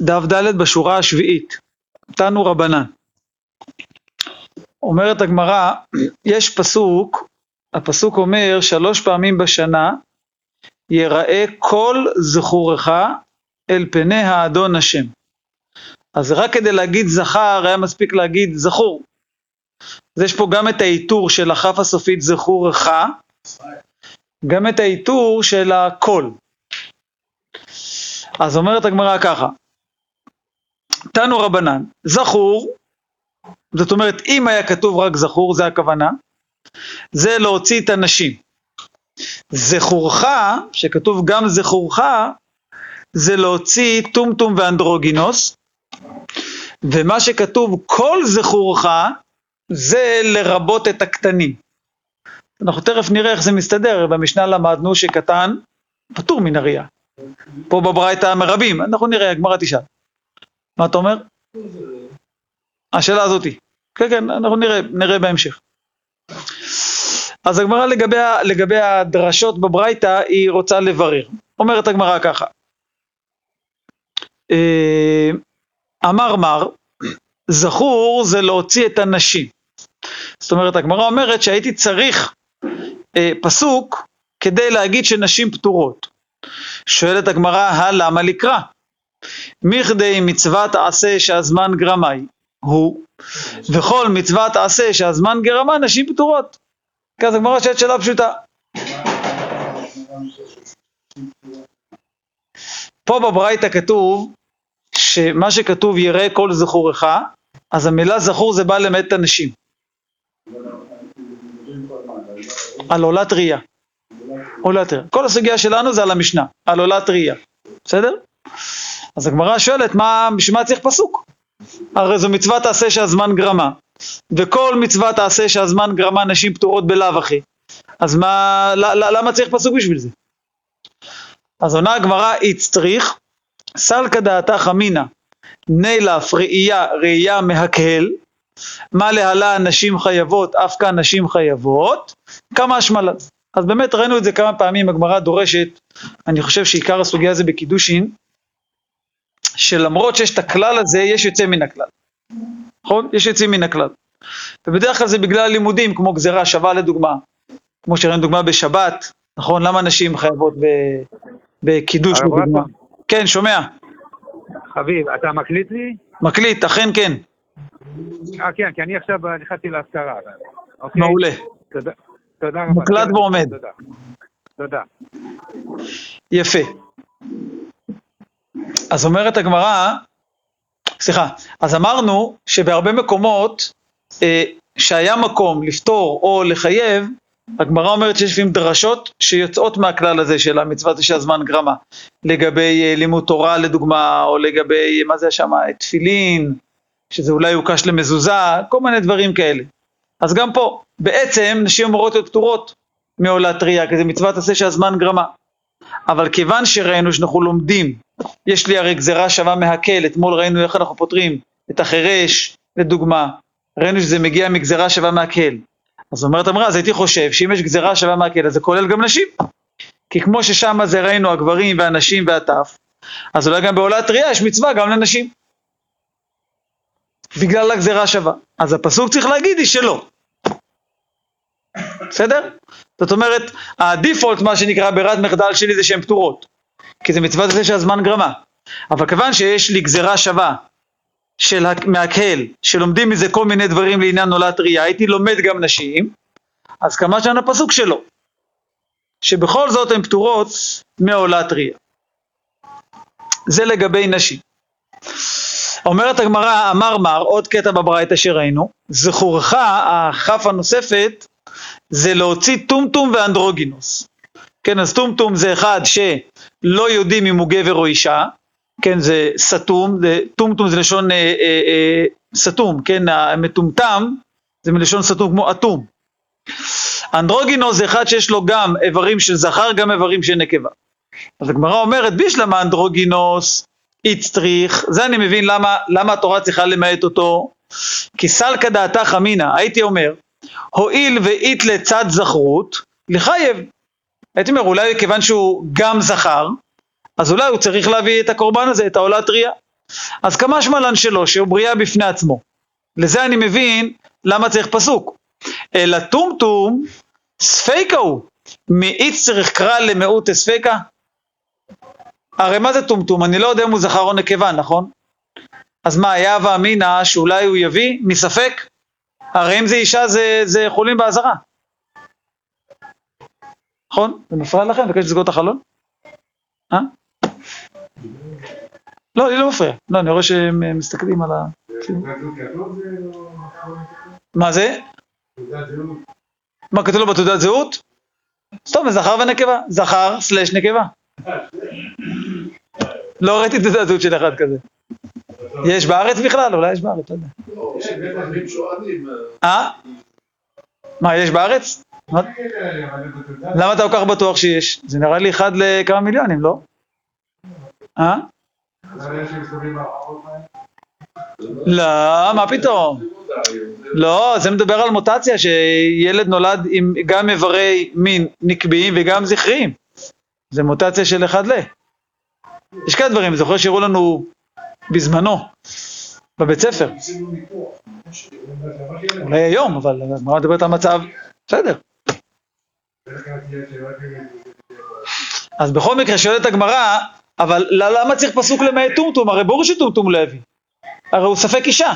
דף ד' בשורה השביעית, תנו רבנן. אומרת הגמרא, יש פסוק, הפסוק אומר שלוש פעמים בשנה יראה כל זכורך אל פני האדון השם. אז רק כדי להגיד זכר היה מספיק להגיד זכור. אז יש פה גם את העיטור של הכף הסופית זכורך, גם את העיטור של הקול. אז אומרת הגמרא ככה, תנו רבנן, זכור, זאת אומרת אם היה כתוב רק זכור, זה הכוונה, זה להוציא את הנשים. זכורך, שכתוב גם זכורך, זה להוציא טומטום ואנדרוגינוס, ומה שכתוב כל זכורך, זה לרבות את הקטנים. אנחנו תכף נראה איך זה מסתדר, במשנה למדנו שקטן פטור מן הראייה. פה בברייתא מרבים, אנחנו נראה, הגמרא תשאל. מה אתה אומר? השאלה הזאתי. כן, כן, אנחנו נראה, נראה בהמשך. אז הגמרא לגבי, לגבי הדרשות בברייתא, היא רוצה לברר. אומרת הגמרא ככה, אה, אמר מר, זכור זה להוציא את הנשים. זאת אומרת, הגמרא אומרת שהייתי צריך אה, פסוק כדי להגיד שנשים פטורות. שואלת הגמרא, למה לקרא? מכדי מצוות עשה שהזמן גרמי הוא, וכל מצוות עשה שהזמן גרמה נשים פטורות. אז הגמרא שואלת שאלה פשוטה. פה בברייתא כתוב שמה שכתוב יראה כל זכורך, אז המילה זכור זה בא את הנשים. על עולת ראייה. עולת ראייה. כל הסוגיה שלנו זה על המשנה, על עולת ראייה. בסדר? אז הגמרא שואלת, מה, בשביל מה צריך פסוק? הרי זו מצווה תעשה שהזמן גרמה, וכל מצווה תעשה שהזמן גרמה נשים פטורות בלאו הכי. אז מה, למה צריך פסוק בשביל זה? אז עונה הגמרא איצטריך, סלקא דעתך אמינא, נילף ראייה ראייה מהקהל, מה להלן נשים חייבות, אף כאן נשים חייבות, כמה השמלת. אז באמת ראינו את זה כמה פעמים, הגמרא דורשת, אני חושב שעיקר הסוגיה זה בקידושין, שלמרות שיש את הכלל הזה, יש יוצא מן הכלל. נכון? יש יוצאים מן הכלל. ובדרך כלל זה בגלל לימודים, כמו גזירה שווה לדוגמה, כמו שראינו דוגמה בשבת, נכון? למה נשים חייבות בקידוש לדוגמה? כן, שומע. חביב, אתה מקליט לי? מקליט, אכן כן. אה, כן, כי אני עכשיו נכנסתי להשכרה. אוקיי? מעולה. תודה, תודה רבה. מוקלט ועומד. תודה. תודה. יפה. אז אומרת הגמרא, סליחה, אז אמרנו שבהרבה מקומות אה, שהיה מקום לפתור או לחייב, הגמרא אומרת שיש לפעמים דרשות שיוצאות מהכלל הזה של המצוות שהזמן גרמה, לגבי אה, לימוד תורה לדוגמה, או לגבי, מה זה שם, תפילין, שזה אולי יוקש למזוזה, כל מיני דברים כאלה. אז גם פה, בעצם נשים אמורות להיות פטורות מעולת ראייה, כי זה מצוות עשה שהזמן גרמה. אבל כיוון שראינו שאנחנו לומדים, יש לי הרי גזירה שווה מהקל, אתמול ראינו איך אנחנו פותרים את החירש, לדוגמה, ראינו שזה מגיע מגזירה שווה מהקל. אז אומרת אמרה, אז הייתי חושב שאם יש גזירה שווה מהקל, אז זה כולל גם נשים. כי כמו ששם זה ראינו הגברים והנשים והטף, אז אולי גם בעולת ראייה יש מצווה גם לנשים. בגלל הגזירה שווה. אז הפסוק צריך להגיד היא שלא. בסדר? זאת אומרת, הדיפולט, מה שנקרא ברירת מחדל שלי זה שהן פטורות. כי זה מצוות זה שהזמן גרמה. אבל כיוון שיש לי גזירה שווה של מהקהל, שלומדים מזה כל מיני דברים לעניין נולד ראייה, הייתי לומד גם נשים, אז כמה שנה פסוק שלו, שבכל זאת הן פטורות מעולת ראייה. זה לגבי נשים. אומרת הגמרא, אמר מר, עוד קטע בברייתא שראינו, זכורך, הכף הנוספת, זה להוציא טומטום ואנדרוגינוס. כן, אז טומטום זה אחד שלא יודעים אם הוא גבר או אישה, כן, זה סתום, טומטום זה לשון אה, אה, אה, סתום, כן, המטומטם זה מלשון סתום כמו אטום. אנדרוגינוס זה אחד שיש לו גם איברים של זכר, גם איברים של נקבה. אז הגמרא אומרת, בישלמה אנדרוגינוס איצטריך, זה אני מבין למה, למה התורה צריכה למעט אותו, כי סלקא דעתך אמינא, הייתי אומר, הואיל ואית לצד זכרות, לחייב. הייתי אומר, אולי כיוון שהוא גם זכר, אז אולי הוא צריך להביא את הקורבן הזה, את העולת ראייה. אז כמה שמלן שלו, שהוא בריאה בפני עצמו. לזה אני מבין למה צריך פסוק. אלא טומטום, ספיקה הוא, מאיץ צריך קרא למיעוט אספיקה? הרי מה זה טומטום? אני לא יודע אם הוא זכר או נקבה, נכון? אז מה, היה ואמינא שאולי הוא יביא? מספק? הרי אם זה אישה זה, זה חולים באזהרה. נכון? זה מפריע לכם? מבקש לסגור את החלון? אה? לא, לי לא מפריע. לא, אני רואה שהם מסתכלים על ה... מה זה? מה כתוב לו בתעודת זהות? סתום, זכר ונקבה. זכר סלש נקבה. לא ראיתי תעודת זהות של אחד כזה. יש בארץ בכלל? אולי יש בארץ, לא יודע. אה? מה, יש בארץ? למה אתה כל כך בטוח שיש? זה נראה לי אחד לכמה מיליונים, לא? אה? לא, מה פתאום? לא, זה מדבר על מוטציה, שילד נולד עם גם איברי מין נקביים וגם זכריים. זה מוטציה של אחד ל. יש כאלה דברים, זוכר שהראו לנו בזמנו, בבית ספר. אולי היום, אבל הגמרא מדברת על מצב, בסדר. אז בכל מקרה שואלת הגמרא, אבל למה צריך פסוק למעט טומטום? הרי ברור שטומטום לא יביא. הרי הוא ספק אישה.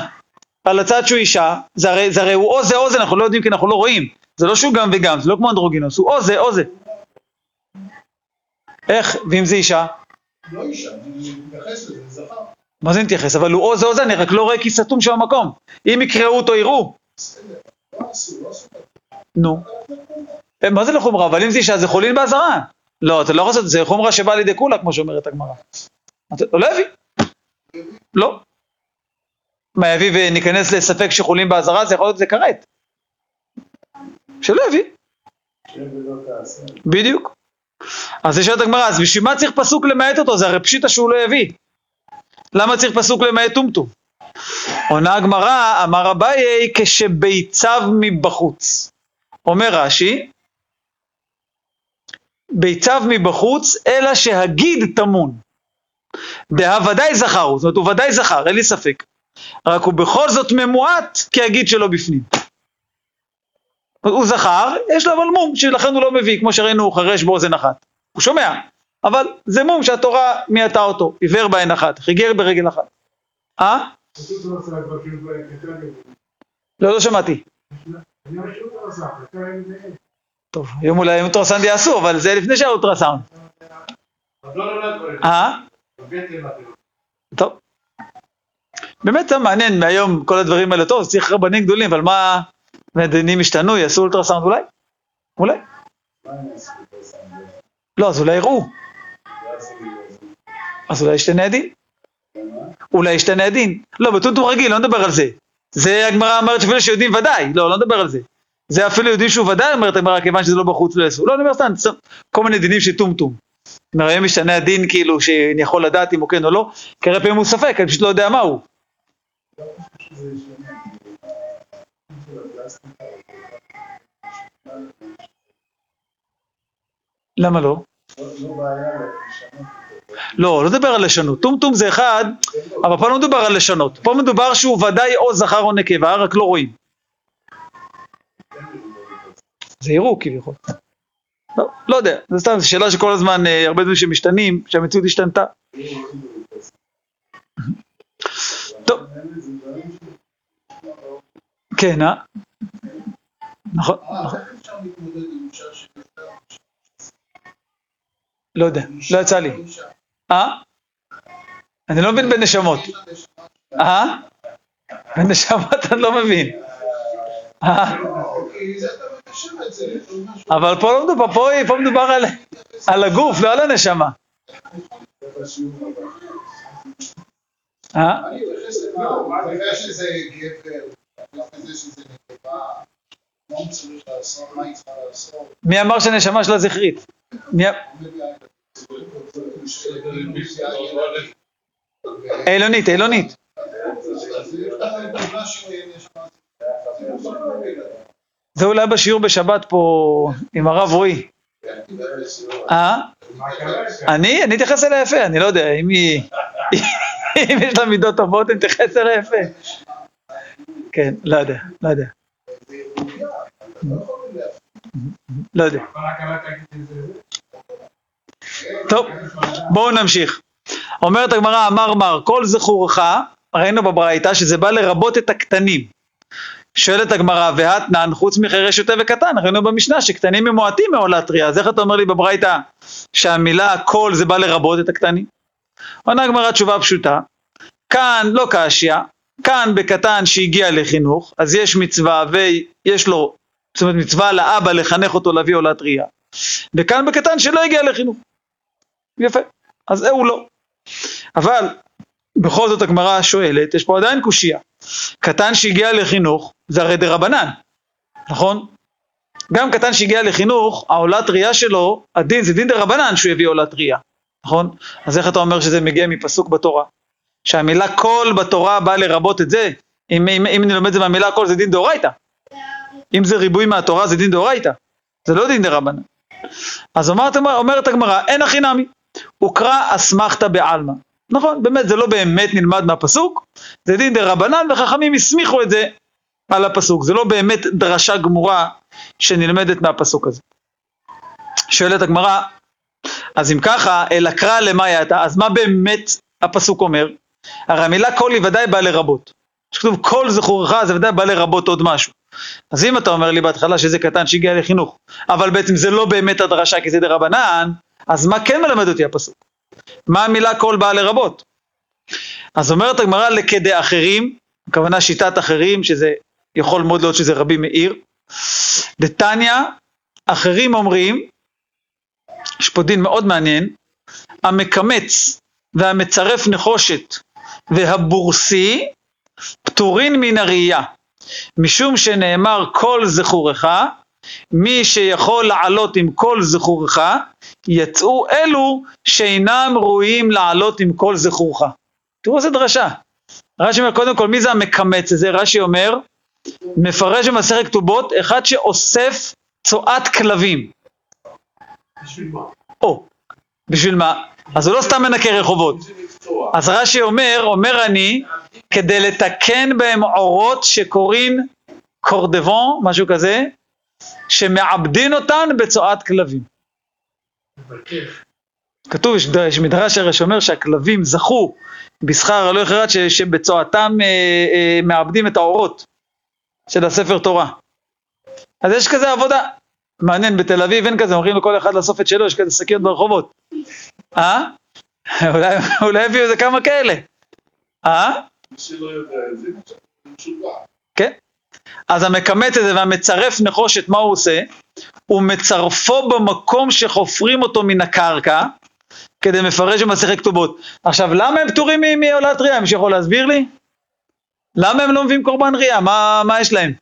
על הצד שהוא אישה, זה הרי, זה הרי הוא או זה או זה, אנחנו לא יודעים כי אנחנו לא רואים. זה לא שהוא גם וגם, זה לא כמו אנדרוגינוס, הוא או זה או זה. איך? ואם זה אישה? לא אישה, אני מתייחס לזה, זה זכר. מה זה נתייחס? אבל הוא או זה או זה, אני רק לא רואה כי סתום שם המקום. אם יקראו אותו יראו. לא לא. נו. אה, מה זה לחומרה? אבל אם זה אישה זה חולין באזהרה. לא, אתה לא יכול לעשות את זה, חומרה שבאה לידי כולה, כמו שאומרת הגמרא. אתה לא יביא. לא. מה יביא וניכנס לספק שחולים באזהרה, זה יכול להיות זה כרת. שלא יביא. בדיוק. אז יש את הגמרא, אז בשביל מה צריך פסוק למעט אותו? זה הרי פשיטה שהוא לא יביא. למה צריך פסוק למעט טומטום? עונה הגמרא, אמר אביי, כשביציו מבחוץ. אומר רש"י, ביציו מבחוץ, אלא שהגיד טמון. ודאי זכר הוא, זאת אומרת, הוא ודאי זכר, אין לי ספק. רק הוא בכל זאת ממועט, כי הגיד שלו בפנים. הוא זכר, יש לו אבל מום, שלכן הוא לא מביא, כמו שראינו, הוא חרש באוזן אחת. הוא שומע, אבל זה מום שהתורה מיעטה אותו, עיוור בעין אחת, חיגר ברגל אחת. אה? לא, לא שמעתי. טוב, היום אולי אולטרסאונד יעשו, אבל זה לפני שהאולטרסאונד. אה? טוב. באמת זה מעניין מהיום כל הדברים האלה, טוב, צריך רבנים גדולים, אבל מה, מדינים השתנו, יעשו אולטרסאונד אולי? אולי. לא, אז אולי יראו. אז אולי ישתנה הדין. אולי ישתנה הדין. לא, בטוטו רגיל, לא נדבר על זה. זה הגמרא אומרת שאפילו שיודעים ודאי, לא, לא נדבר על זה. זה אפילו יודעים שהוא ודאי, אומרת הגמרא, כיוון שזה לא בחוץ לא יעשו. לא, אני אומר סתם, כל מיני דינים של טומטום. אומר, היום משתנה הדין כאילו שאני יכול לדעת אם הוא כן או לא, כי הרבה פעמים הוא ספק, אני פשוט לא יודע מה הוא. למה לא? לא, לא מדבר על לשנות. טומטום זה אחד, אבל פה לא מדובר על לשנות. פה מדובר שהוא ודאי או זכר או נקבה, רק לא רואים. זה יראו כביכול. לא, לא יודע, זה סתם, זו שאלה שכל הזמן, אה, הרבה דברים שמשתנים, שהמציאות השתנתה. טוב. כן, אה? נכון, נכון. לא יודע, לא יצא לי. אה? אני לא מבין בנשמות. אה? בנשמות אני לא מבין. אבל פה לא מדובר, פה, מדובר על, הגוף, לא על הנשמה. אה? מי אמר שהנשמה שלה זכרית? אילונית, אילונית. זה אולי בשיעור בשבת פה עם הרב רועי. אה? אני? אני אתייחס אליה יפה, אני לא יודע, אם היא... אם יש לה מידות טובות, אם תתייחס אליה יפה. כן, לא יודע, לא יודע. לא יודע. טוב, בואו נמשיך. אומרת הגמרא, אמר מר, כל זכורך, ראינו בברייתא שזה בא לרבות את הקטנים. שואלת הגמרא, והתנן חוץ מחירש שוטה וקטן, ראינו במשנה שקטנים הם מועטים מעולה אז איך אתה אומר לי בברייתא שהמילה כל זה בא לרבות את הקטנים? עונה הגמרא תשובה פשוטה, כאן לא קשיא, כאן בקטן שהגיע לחינוך, אז יש מצווה ויש לו, זאת אומרת מצווה לאבא לחנך אותו להביא עולה וכאן בקטן שלא הגיע לחינוך. יפה, אז הוא לא. אבל בכל זאת הגמרא שואלת, יש פה עדיין קושייה. קטן שהגיע לחינוך זה הרי דה רבנן, נכון? גם קטן שהגיע לחינוך, העולת ראייה שלו, הדין זה דין דה רבנן שהוא יביא עולת ראייה, נכון? אז איך אתה אומר שזה מגיע מפסוק בתורה? שהמילה כל בתורה באה לרבות את זה? אם, אם, אם אני לומד את זה מהמילה כל זה דין דאורייתא. אם זה ריבוי מהתורה זה דין דאורייתא. זה לא דין דה רבנן. אז אומרת, אומרת הגמרא, אין הכי נמי. הוקרא אסמכתא בעלמא. נכון, באמת זה לא באמת נלמד מהפסוק, זה דין דה רבנן וחכמים הסמיכו את זה על הפסוק, זה לא באמת דרשה גמורה שנלמדת מהפסוק הזה. שואלת הגמרא, אז אם ככה, אלא קרא למה יעתה, אז מה באמת הפסוק אומר? הרי המילה כל היא ודאי באה לרבות. כשכתוב כל זכורך זה ודאי בא לרבות עוד משהו. אז אם אתה אומר לי בהתחלה שזה קטן שהגיע לחינוך, אבל בעצם זה לא באמת הדרשה כי זה דה רבנן, אז מה כן מלמד אותי הפסוק? מה המילה כל באה לרבות? אז אומרת הגמרא לכדי אחרים, הכוונה שיטת אחרים, שזה יכול מאוד להיות שזה רבי מאיר. דתניא, אחרים אומרים, יש פה דין מאוד מעניין, המקמץ והמצרף נחושת והבורסי פטורין מן הראייה, משום שנאמר כל זכורך, מי שיכול לעלות עם כל זכורך, יצאו אלו שאינם ראויים לעלות עם כל זכורך. תראו איזה דרשה. רש"י אומר, קודם כל, מי זה המקמץ הזה? רש"י אומר, מפרש במסכת כתובות, אחד שאוסף צואת כלבים. בשביל מה? או, בשביל מה? אז הוא לא סתם מנקה רחובות. אז רש"י אומר, אומר אני, כדי לתקן בהם אורות שקוראים קורדבון, משהו כזה, שמעבדין אותן בצואת כלבים. כתוב, יש, יש מדרש הרי שאומר שהכלבים זכו בשכר הלא יחרד שבצועתם אה, אה, מעבדים את האורות של הספר תורה. אז יש כזה עבודה. מעניין, בתל אביב אין כזה, אומרים לכל אחד לאסוף את שלו, יש כזה שקיות ברחובות. אה? אולי, אולי הביאו איזה כמה כאלה. אה? מי. כן. אז המקמץ הזה והמצרף נחושת, מה הוא עושה? הוא מצרפו במקום שחופרים אותו מן הקרקע, כדי מפרש במסכת כתובות. עכשיו, למה הם פטורים מעולת ריאה? מישהו יכול להסביר לי? למה הם לא מביאים קורבן ריאה? מה, מה יש להם?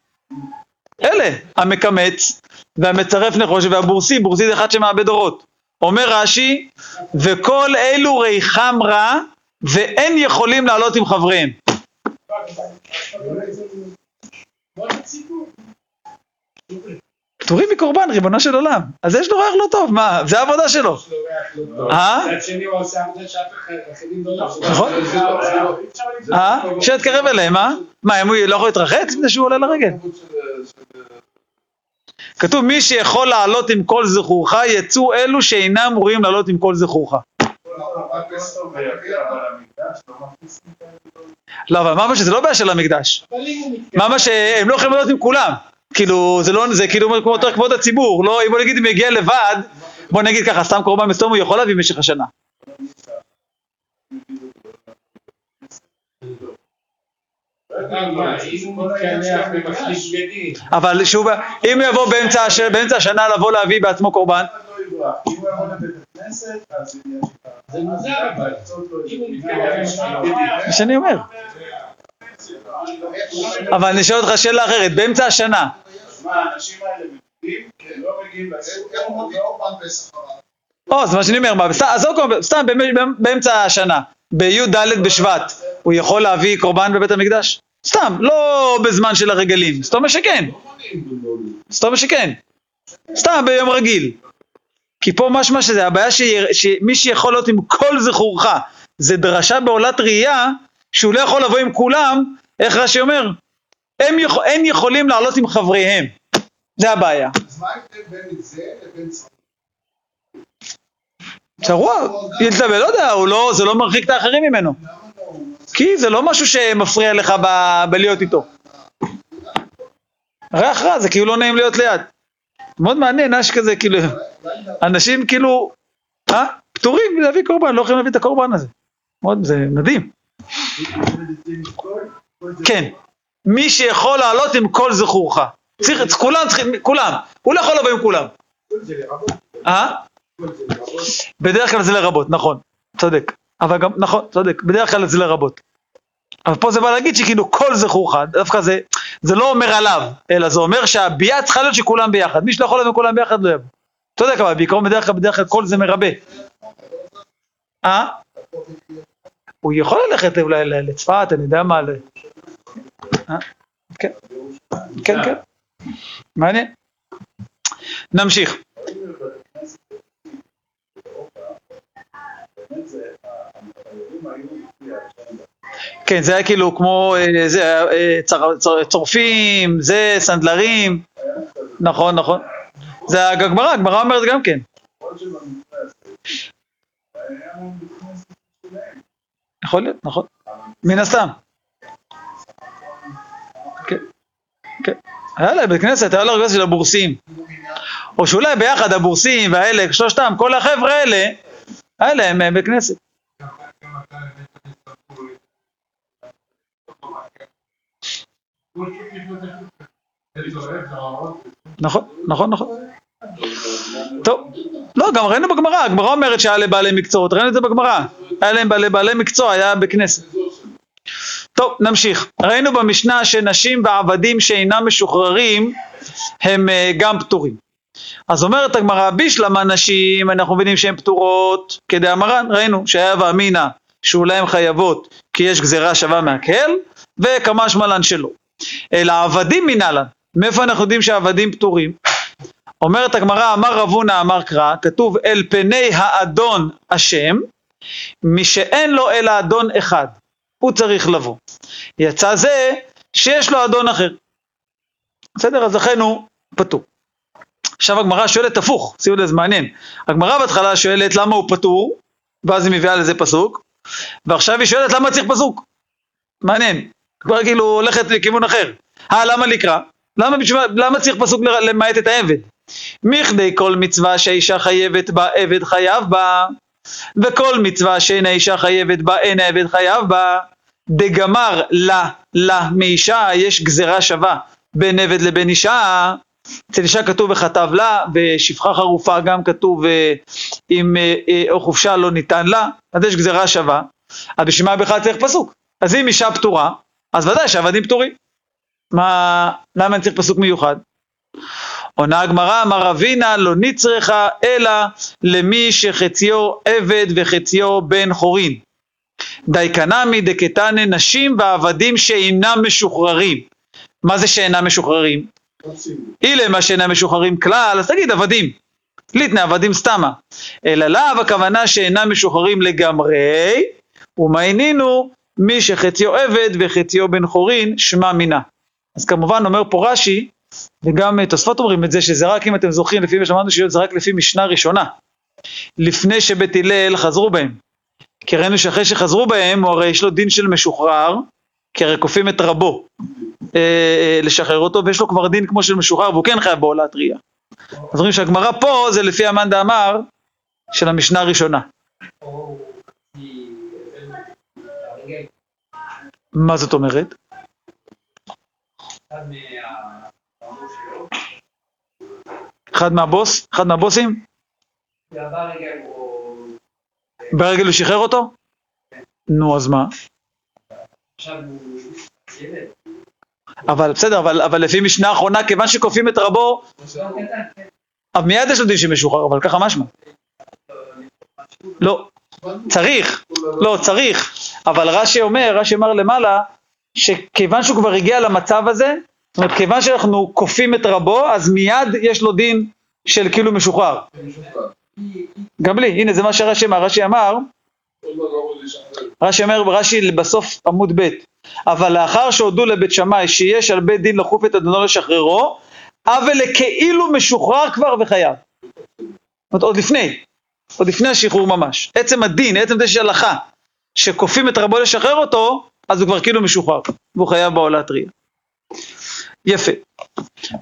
אלה, המקמץ והמצרף נחושת והבורסי, בורסי זה אחד שמאבד אורות. אומר רש"י, וכל אלו ריחם רע, ואין יכולים לעלות עם חבריהם. פטורים מקורבן, ריבונו של עולם. אז יש לו ריח לא טוב, מה? זה העבודה שלו. אה? מצד שני הוא עושה עבודה שאף אחד אחרים לא. נכון. אה? שיתקרב אליהם, אה? מה, אם הוא לא יכול להתרחץ לפני שהוא עולה לרגל? כתוב, מי שיכול לעלות עם כל זכורך, יצאו אלו שאינם ראויים לעלות עם כל זכורך. לא, אבל מה שזה לא בעיה של המקדש. מה שהם לא יכולים לעלות עם כולם. כאילו, זה לא, זה כאילו כמו יותר כבוד הציבור. לא, אם בוא נגיד אם יגיע לבד, בוא נגיד ככה, סתם קורבן מסתום הוא יכול להביא במשך השנה. אבל שוב, אם יבוא באמצע, הש... באמצע השנה לבוא להביא בעצמו קורבן, זה מה שאני אומר. אבל אני שואל אותך שאלה אחרת, באמצע השנה, מה, האנשים האלה מבינים? כן, לא מגיעים לזה. הם מגיעים קורבן פסח הרב. או, זה מה שאני אומר, סתם, באמצע השנה, בי"ד בשבט, הוא יכול להביא קורבן בבית המקדש? סתם, לא בזמן של הרגלים, זאת אומרת שכן, זאת אומרת שכן, סתם ביום רגיל. כי פה משמע שזה הבעיה שמי שיכול להיות עם כל זכורך, זה דרשה בעולת ראייה, שהוא לא יכול לבוא עם כולם, איך רש"י אומר? הם יכול, אין יכולים לעלות עם חבריהם. זה הבעיה. אז מה ההבדל בין זה לבין? צרוע, ילתבל, לא יודע, לא, זה לא מרחיק את האחרים ממנו. לא? כי זה לא משהו שמפריע לך ב- בלהיות איתו. ריח רע, זה כאילו לא נעים להיות ליד. מאוד מעניין, יש כזה, כאילו, אנשים כאילו, אה? פטורים להביא קורבן, לא יכולים להביא את הקורבן הזה. מאוד, זה מדהים. כן, מי שיכול לעלות עם כל זכורך. צריך, כולם צריכים, כולם. הוא לא יכול לבוא עם כולם. אה? בדרך כלל זה לרבות, נכון, צודק. אבל גם, נכון, צודק, בדרך כלל זה לרבות. אבל פה זה בא להגיד שכאילו כל זכורך, דווקא זה, זה לא אומר עליו, אלא זה אומר שהביאה צריכה להיות שכולם ביחד. מי שלא יכול לבוא עם כולם ביחד לא יבוא. צודק, אבל בעיקרון בדרך כלל, בדרך כלל כל זה מרבה. אה? הוא יכול ללכת אולי לצפת, אני יודע מה, ל... אה? כן, כן, כן. מעניין. נמשיך. כן, זה היה כאילו כמו, אה, אה, צורפים, זה, סנדלרים, נכון, נכון. זה הגמרא, הגמרא אומרת גם כן. יכול להיות, נכון. מן הסתם. כן, כן. היה להם בית כנסת, היה לו בית כנסת של הבורסים. או שאולי ביחד הבורסים והאלה, שלושתם, כל החבר'ה האלה, היה להם אה, בית כנסת. נכון, נכון, נכון. טוב, לא, גם ראינו בגמרא, הגמרא אומרת שהיה לבעלי מקצועות, ראינו את זה בגמרא. היה להם בעלי, בעלי מקצוע, היה בכנסת. טוב, נמשיך. ראינו במשנה שנשים ועבדים שאינם משוחררים הם אה, גם פטורים. אז אומרת הגמרא, בישלמה נשים, אנחנו מבינים שהן פטורות, כדאמרן, ראינו שהיה ואמינא שאולי הן חייבות כי יש גזירה שווה מהקהל, וכמה שמלן שלא. אלא עבדים מנהלן, מאיפה אנחנו יודעים שהעבדים פטורים? אומרת הגמרא, אמר רב הונא אמר קרא, כתוב אל פני האדון השם, מי שאין לו אלא אדון אחד, הוא צריך לבוא. יצא זה שיש לו אדון אחר. בסדר? אז לכן הוא פטור. עכשיו הגמרא שואלת הפוך, שימו לב, זה מעניין. הגמרא בהתחלה שואלת למה הוא פטור, ואז היא מביאה לזה פסוק, ועכשיו היא שואלת למה צריך פסוק. מעניין, כבר כאילו הולכת לכיוון אחר. אה, למה לקרא? למה, למה צריך פסוק למעט את העבד? מכדי כל מצווה שהאישה חייבת בה, עבד חייב בה, וכל מצווה שאין האישה חייבת בה, אין העבד חייב בה. דגמר לה, לה מאישה, יש גזירה שווה בין עבד לבין אישה. אצל אישה כתוב וכתב לה, בשפחה חרופה גם כתוב אה, אם אה, אה, או חופשה לא ניתן לה, אז יש גזירה שווה. אז בשביל מה בכלל צריך פסוק? אז אם אישה פטורה, אז ודאי שעבדים פטורים. מה, למה אני צריך פסוק מיוחד? עונה הגמרא, אמר אבינה לא נצרכה אלא למי שחציו עבד וחציו בן חורין. דייקנמי דקתני נשים ועבדים שאינם משוחררים. מה זה שאינם משוחררים? אילמה שאינם משוחררים כלל, אז תגיד עבדים. ליטנה עבדים סתמה. אלא לאו הכוונה שאינם משוחררים לגמרי, ומעיינינו מי שחציו עבד וחציו בן חורין, שמע מינה. אז כמובן אומר פה רש"י, וגם תוספות אומרים את זה, שזה רק אם אתם זוכרים, לפי מה שאמרנו שזה רק לפי משנה ראשונה, לפני שבית הלל חזרו בהם. כי ראינו שאחרי שחזרו בהם, הוא הרי יש לו דין של משוחרר, כי הרי כופים את רבו אה, אה, לשחרר אותו, ויש לו כבר דין כמו של משוחרר, והוא כן חייב בעולת ראייה. אז רואים שהגמרא פה זה לפי המאן דאמר של המשנה הראשונה. מה זאת אומרת? אחד מהבוס? אחד מהבוסים? ברגל הוא שחרר אותו? נו, אז מה? אבל בסדר, אבל, אבל לפי משנה האחרונה, כיוון שכופים את רבו, אז מיד יש לו דין שמשוחרר, אבל ככה משמע. לא, צריך, לא, צריך, אבל רש"י אומר, רש"י אמר למעלה, שכיוון שהוא כבר הגיע למצב הזה, זאת אומרת, כיוון שאנחנו כופים את רבו, אז מיד יש לו דין של כאילו משוחרר. גם לי, הנה זה מה שרש"י אמר, רש"י אמר. רש"י אומר ברש"י בסוף עמוד ב' אבל לאחר שהודו לבית שמאי שיש על בית דין לחוף את אדונו לשחררו, אבל לכאילו משוחרר כבר וחייב. זאת אומרת, עוד לפני, עוד לפני השחרור ממש. עצם הדין, עצם זה שיש הלכה, שכופים את רבו לשחרר אותו, אז הוא כבר כאילו משוחרר, והוא חייב בעולה טריה. יפה.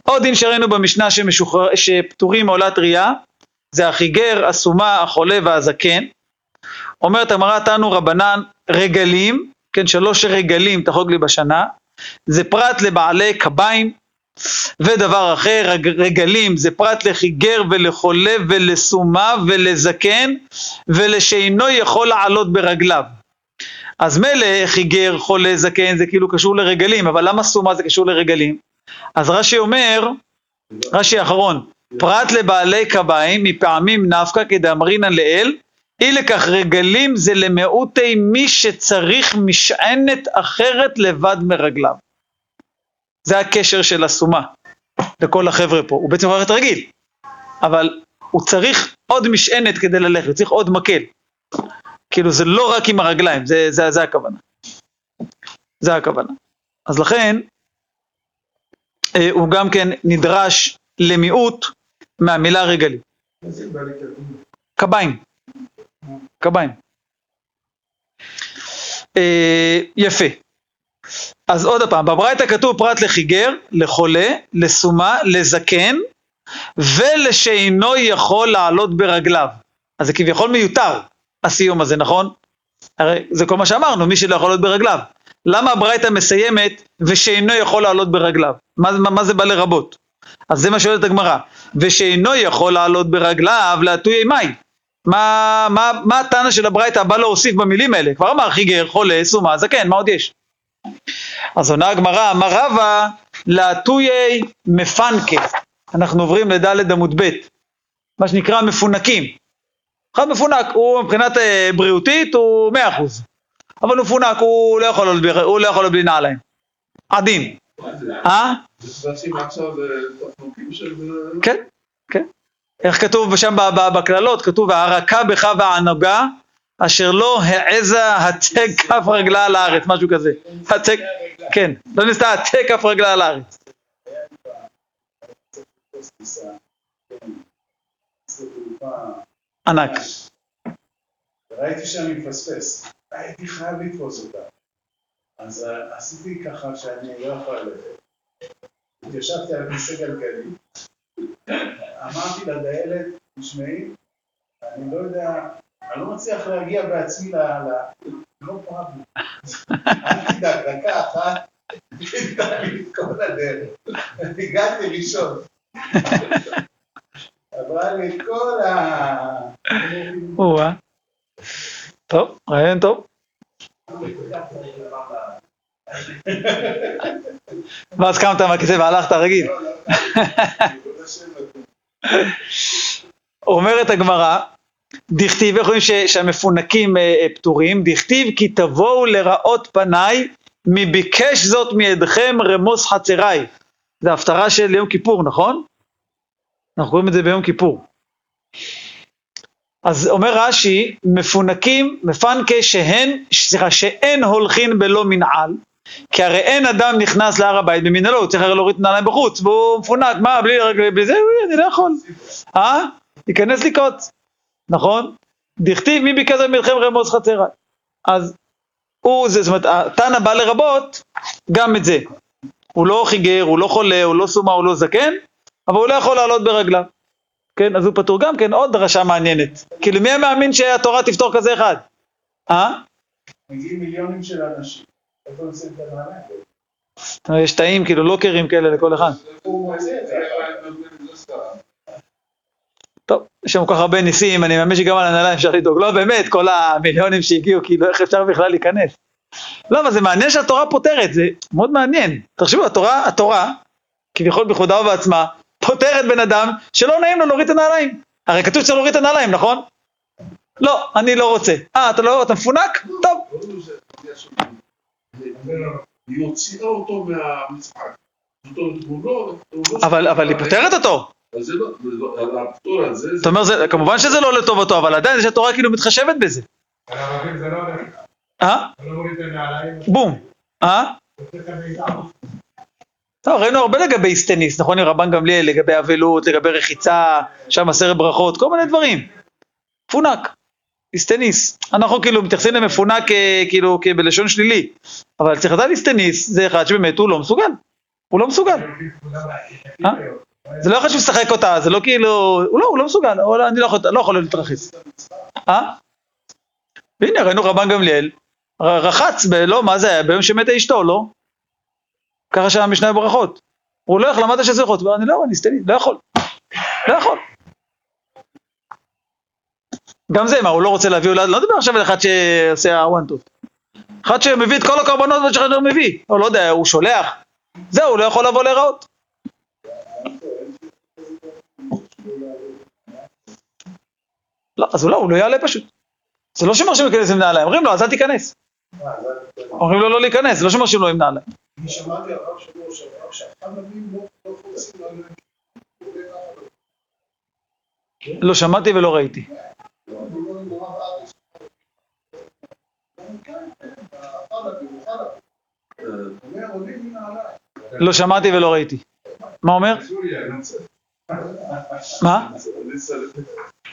עוד דין שראינו במשנה שמשוחרר, שפטורים מעולה טריה, זה החיגר, הסומה, החולה והזקן. אומרת הגמרא תנו רבנן רגלים, כן, שלוש רגלים תחוג לי בשנה, זה פרט לבעלי קביים, ודבר אחר, רג- רגלים זה פרט לחיגר ולחולה ולסומה ולזקן ולשאינו יכול לעלות ברגליו. אז מילא חיגר, חולה, זקן זה כאילו קשור לרגלים, אבל למה סומה זה קשור לרגלים? אז רש"י אומר, רש"י האחרון, פרט לבעלי קביים מפעמים נפקא כדאמרינן לאל, אי לכך רגלים זה למיעוטי מי שצריך משענת אחרת לבד מרגליו. זה הקשר של הסומה לכל החבר'ה פה, הוא בעצם ללכת רגיל, אבל הוא צריך עוד משענת כדי ללכת, הוא צריך עוד מקל. כאילו זה לא רק עם הרגליים, זה, זה, זה הכוונה. זה הכוונה. אז לכן, הוא גם כן נדרש למיעוט מהמילה רגלים. קביים. קביים. אה, יפה. אז עוד פעם, בברייתא כתוב פרט לחיגר, לחולה, לסומה, לזקן, ולשאינו יכול לעלות ברגליו. אז זה כביכול מיותר, הסיום הזה, נכון? הרי זה כל מה שאמרנו, מי שלא יכול לעלות ברגליו. למה הברייתא מסיימת ושאינו יכול לעלות ברגליו? מה, מה, מה זה בא לרבות? אז זה מה שואלת הגמרא. ושאינו יכול לעלות ברגליו להטויי מאי. מה, מה, מה הטענה של הברייתא בא להוסיף במילים האלה? כבר אמר חיגר, חולה, סומה, זקן, מה עוד יש? אז עונה הגמרא, אמר רבא, להטויי מפנקה. אנחנו עוברים לדלת עמוד ב', מה שנקרא מפונקים. אחד מפונק, הוא מבחינת אה, בריאותית הוא מאה אחוז. אבל הוא מפונק, לא הוא לא יכול לעלות בלי נעליים. עדין. אה? זה כן, כן. איך כתוב שם בקללות? כתוב, הרכה בך והענוגה, אשר לא העזה הצג כף רגלה על הארץ, משהו כזה. הצג, כן, לא ניסתה הצג כף רגלה על הארץ. ענק. ראיתי שאני מפספס, הייתי חייב לתפוס אותה. אז אה, עשיתי ככה שאני לא יכול ללכת. התיישבתי על כיסא גלגלי, אמרתי לדיילת, תשמעי, אני לא יודע, אני לא מצליח להגיע בעצמי ל... לא פרבנו. אל תדאג, דקה אחת, תדע לי את כל הדרך. הגעתי ראשון. לי את כל ה... או-אה. טוב, רעיון טוב. ואז קמת מהכיסא והלכת רגיל. אומרת הגמרא, דכתיב, איך רואים שהמפונקים אה, אה, פטורים? דכתיב כי תבואו לראות פניי, מי ביקש זאת מידכם רמוס חצריי. זה הפטרה של יום כיפור, נכון? אנחנו רואים את זה ביום כיפור. אז אומר רש"י, מפונקים, מפנקה שהן, סליחה, שאין הולכין בלא מנעל, כי הרי אין אדם נכנס להר הבית במנהלו, הוא צריך הרי להוריד את הנעליים בחוץ, והוא מפונק, מה, בלי, רגל- בלי זה, אני לא יכול. אה? ייכנס לקרוץ, נכון? דכתיב מי ביקש מלחם רמוז חצרה. אז הוא, זה, זאת אומרת, התנא בא לרבות גם את זה. הוא לא חיגר, הוא לא חולה, הוא לא סומה, הוא לא זקן, אבל הוא לא יכול לעלות ברגליו. כן, אז הוא פטור גם כן, עוד דרשה מעניינת. כאילו, מי המאמין שהתורה תפתור כזה אחד? אה? מגיעים מיליונים של אנשים. אומרת, יש תאים, כאילו, לוקרים כאלה לכל אחד. טוב, יש שם כל כך הרבה ניסים, אני מאמין שגם על הנעליים אפשר לדאוג. לא, באמת, כל המיליונים שהגיעו, כאילו, איך אפשר בכלל להיכנס? לא, אבל זה מעניין שהתורה פותרת, זה מאוד מעניין. תחשבו, התורה, התורה, כביכול בכבודה ובעצמה, פותרת בן אדם שלא נעים לו להוריד את הנעליים. הרי כתוב שצריך להוריד את הנעליים, נכון? לא, אני לא רוצה. אה, אתה לא, אתה מפונק? טוב. היא הוציאה אותו מהמשחק. אבל, אבל היא פותרת אותו. אומרת, זה- כמובן שזה לא לטובתו, אבל עדיין זה שהתורה כאילו מתחשבת בזה. לא. אה? אתה לא בום. אה? אתה עושה את המידע. טוב, ראינו הרבה לגבי איסטניס, נכון, עם רבן גמליאל, לגבי אבלות, לגבי רחיצה, שם עשרת ברכות, כל מיני דברים. מפונק, איסטניס. אנחנו כאילו מתייחסים למפונק אה, כאילו בלשון שלילי, אבל צריך לדעת איסטניס זה אחד שבאמת הוא לא מסוגל. הוא לא מסוגל. אה? זה לא אחד שמשחק אותה, זה לא כאילו, הוא לא, הוא לא מסוגל, לא- אני לא יכול, לא להתרחץ. אה? והנה ראינו רבן גמליאל, רחץ, לא, מה זה היה, ביום שמתה אשתו, לא? ככה שם המשנה בברכות. הוא לא יכול, למדת הוא אומר, אני לא, אני סטני, לא יכול. לא יכול. גם זה, מה, הוא לא רוצה להביא, אולי, לא מדבר עכשיו על אחד שעושה הוואן טוט. אחד שמביא את כל הקורבנות שאחד לא מביא, או לא יודע, הוא שולח. זהו, הוא לא יכול לבוא להיראות. לא, אז הוא לא, הוא לא יעלה פשוט. זה לא שמרשים להיכנס עם נעליים, אומרים לו, אז אל תיכנס. אומרים לו לא להיכנס, זה לא שמרשים לו עם נעליים. אני שמעתי הרב שבוע שעבר שהחמדים לא לא חוצים על לא שמעתי ולא ראיתי. לא שמעתי ולא ראיתי. מה אומר? מה?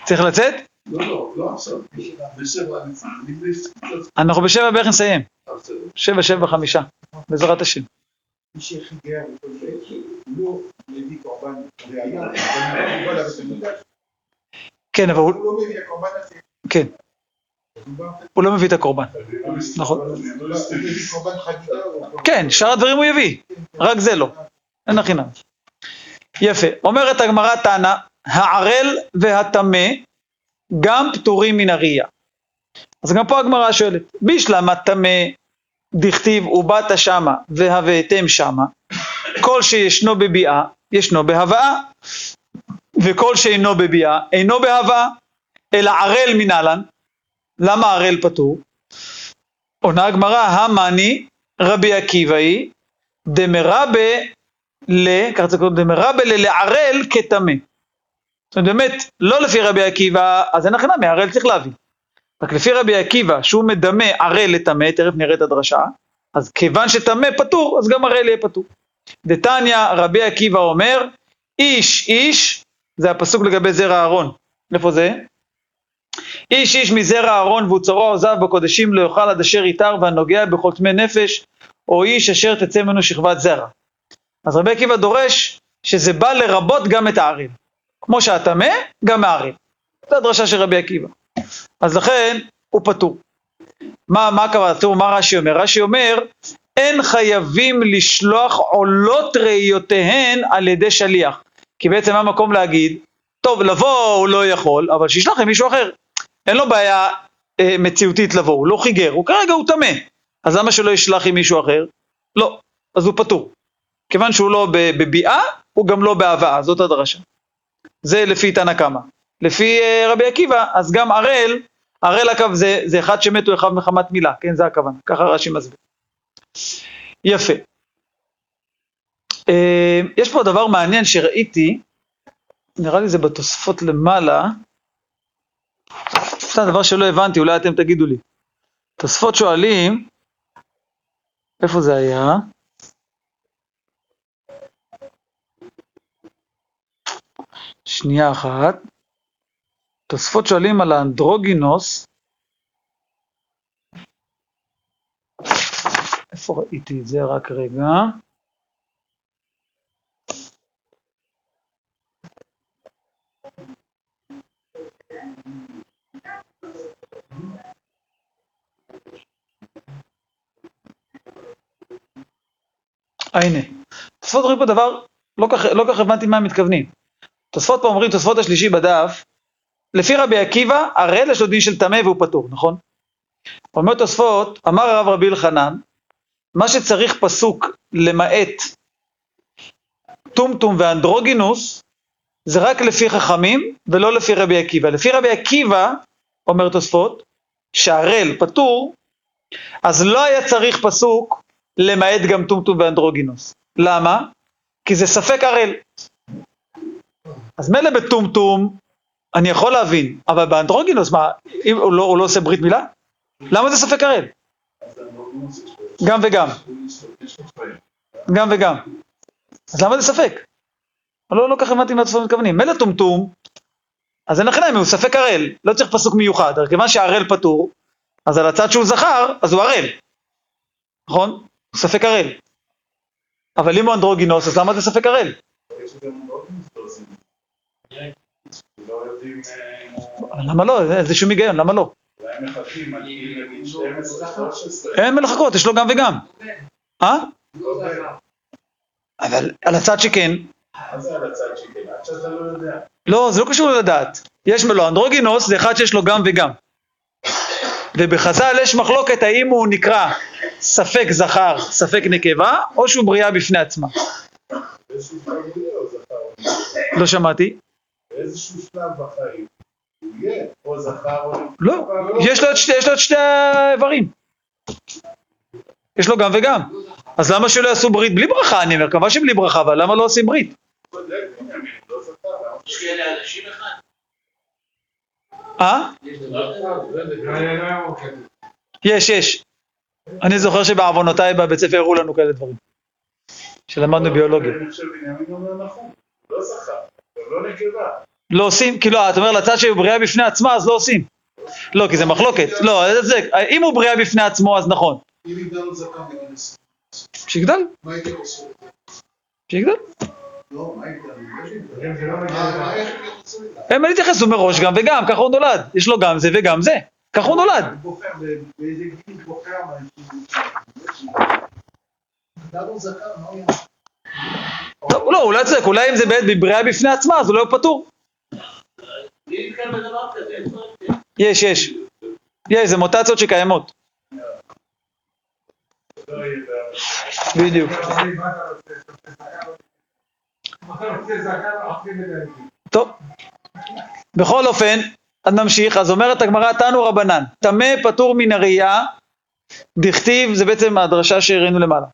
צריך לצאת? לא, לא, לא עכשיו. אנחנו בשבע בערך נסיים. שבע, שבע, חמישה. בעזרת השם. מי שחיגר וכל זה, לא מביא קורבן ראייה, כן, אבל הוא, לא מביא הקורבן הזה. כן, הוא לא מביא את הקורבן. נכון. לא קורבן- כן, שאר הדברים הוא יביא, רק זה לא. אין החינם. יפה. אומרת הגמרא תנא, הערל והטמא גם פטורים מן הראייה. אז גם פה הגמרא שואלת, בישלמה טמא דכתיב ובאת שמה והבאתם שמה, כל שישנו בביאה, ישנו בהבאה, וכל שאינו בביאה, אינו בהבאה, אלא ערל מנהלן. למה ערל פטור? עונה הגמרא, המאני רבי עקיבאי, דמרבה ל... ככה זה קוראים, דמרבה ללערל כטמא. זאת אומרת, באמת, לא לפי רבי עקיבא, אז אין הכנה, מערל צריך להביא. רק לפי רבי עקיבא, שהוא מדמה ערל לטמא, תכף נראה את הדרשה, אז כיוון שטמא פטור, אז גם ערל יהיה פטור. דתניא, רבי עקיבא אומר, איש איש, זה הפסוק לגבי זרע אהרון. איפה זה? איש איש מזרע אהרון ואוצרו עוזב בקודשים לא יאכל עד אשר יתר והנוגע בכל טמא נפש, או איש אשר תצא ממנו שכבת זרע. אז רבי עקיבא דורש שזה בא לרבות גם את הערל. כמו שהטמא, גם הערל. זו הדרשה של רבי עקיבא. אז לכן הוא פטור. מה, מה הכוונה? תראו מה רש"י אומר. רש"י אומר, אין חייבים לשלוח עולות ראיותיהן על ידי שליח. כי בעצם היה מקום להגיד, טוב, לבוא הוא לא יכול, אבל שישלח עם מישהו אחר. אין לו בעיה אה, מציאותית לבוא, הוא לא חיגר, הוא כרגע הוא טמא. אז למה שלא ישלח עם מישהו אחר? לא, אז הוא פטור. כיוון שהוא לא בביאה, הוא גם לא בהבאה, זאת הדרשה. זה לפי תנא קמא. לפי אה, רבי עקיבא, אז גם ערל, ערל אגב זה, זה אחד שמת הוא אחד מחמת מילה, כן, זה הכוונה, ככה רש"י מסביר. יפה. אה, יש פה דבר מעניין שראיתי, נראה לי זה בתוספות למעלה, סתם דבר שלא הבנתי, אולי אתם תגידו לי. תוספות שואלים, איפה זה היה? שנייה אחת. תוספות שואלים על האנדרוגינוס. איפה ראיתי את זה? רק רגע. הנה. תוספות אומרים פה דבר, לא כך, לא כך הבנתי מה הם מתכוונים. תוספות פה אומרים, תוספות השלישי בדף, לפי רבי עקיבא, הראל יש לו דין של טמא והוא פטור, נכון? אומר תוספות, אמר הרב רבי אלחנן, מה שצריך פסוק למעט טומטום ואנדרוגינוס, זה רק לפי חכמים ולא לפי רבי עקיבא. לפי רבי עקיבא, אומר תוספות, שהראל פטור, אז לא היה צריך פסוק למעט גם טומטום ואנדרוגינוס. למה? כי זה ספק ערל. אז מילא בטומטום, אני יכול להבין, אבל באנדרוגינוס, מה, אם הוא לא, הוא לא עושה ברית מילה? למה זה ספק הראל? גם וגם. גם וגם. אז למה זה ספק? לא, לא ככה הבנתי מה אתם מתכוונים. מילא טומטום, אז אין לכם, הוא ספק הראל, לא צריך פסוק מיוחד, הרי כיוון שההראל פטור, אז על הצד שהוא זכר, אז הוא הראל. נכון? הוא ספק הראל. אבל אם הוא אנדרוגינוס, אז למה זה ספק הראל? לא. לא יודעים, אה, למה לא? אין שום היגיון, למה לא? 12-13. אין מה לחכות, יש לו גם וגם. אה? לא יודע. אבל על הצד שכן, מה זה על הצד שכן? עד שאתה לא יודע. לא, זה לא קשור לדעת. יש לו אנדרוגינוס, זה אחד שיש לו גם וגם. ובחז"ל יש מחלוקת האם הוא נקרא ספק זכר, ספק נקבה, או שהוא בריאה בפני עצמה. לא שמעתי. באיזשהו שלב בחיים הוא יהיה או זכר או... לא, יש לו את שתי, יש לו את שתי האיברים. יש לו גם וגם. אז למה שלא יעשו ברית בלי ברכה? אני אומר, כמובן שבלי ברכה, אבל למה לא עושים ברית? לא? אה? לא לא. יש, יש. אני זוכר שבעוונותיי בבית ספר הראו לנו כאלה דברים. שלמדנו ביולוגיה. לא לא נקבה. לא עושים, כאילו, אתה אומר לצד שהוא בריאה בפני עצמה, אז לא עושים. לא, כי זה מחלוקת. לא, זה, אם הוא בריאה בפני עצמו, אז נכון. אם יגדל זקן בגיל 20, שיגדל, מה הייתם עושים? שיגדל. לא, לא לבעיה. איך הם הוא מראש גם וגם, ככה הוא נולד. יש לו גם זה וגם זה. ככה הוא נולד. באיזה גיל בוחר יעשה? לא, הוא לא צודק, אולי אם זה באמת בבריאה בפני עצמה, אז הוא לא פטור. יש, יש. יש, זה מוטציות שקיימות. בדיוק. טוב. בכל אופן, אז נמשיך, אז אומרת הגמרא, תנו רבנן, טמא פטור מן הראייה, דכתיב, זה בעצם הדרשה שהראינו למעלה.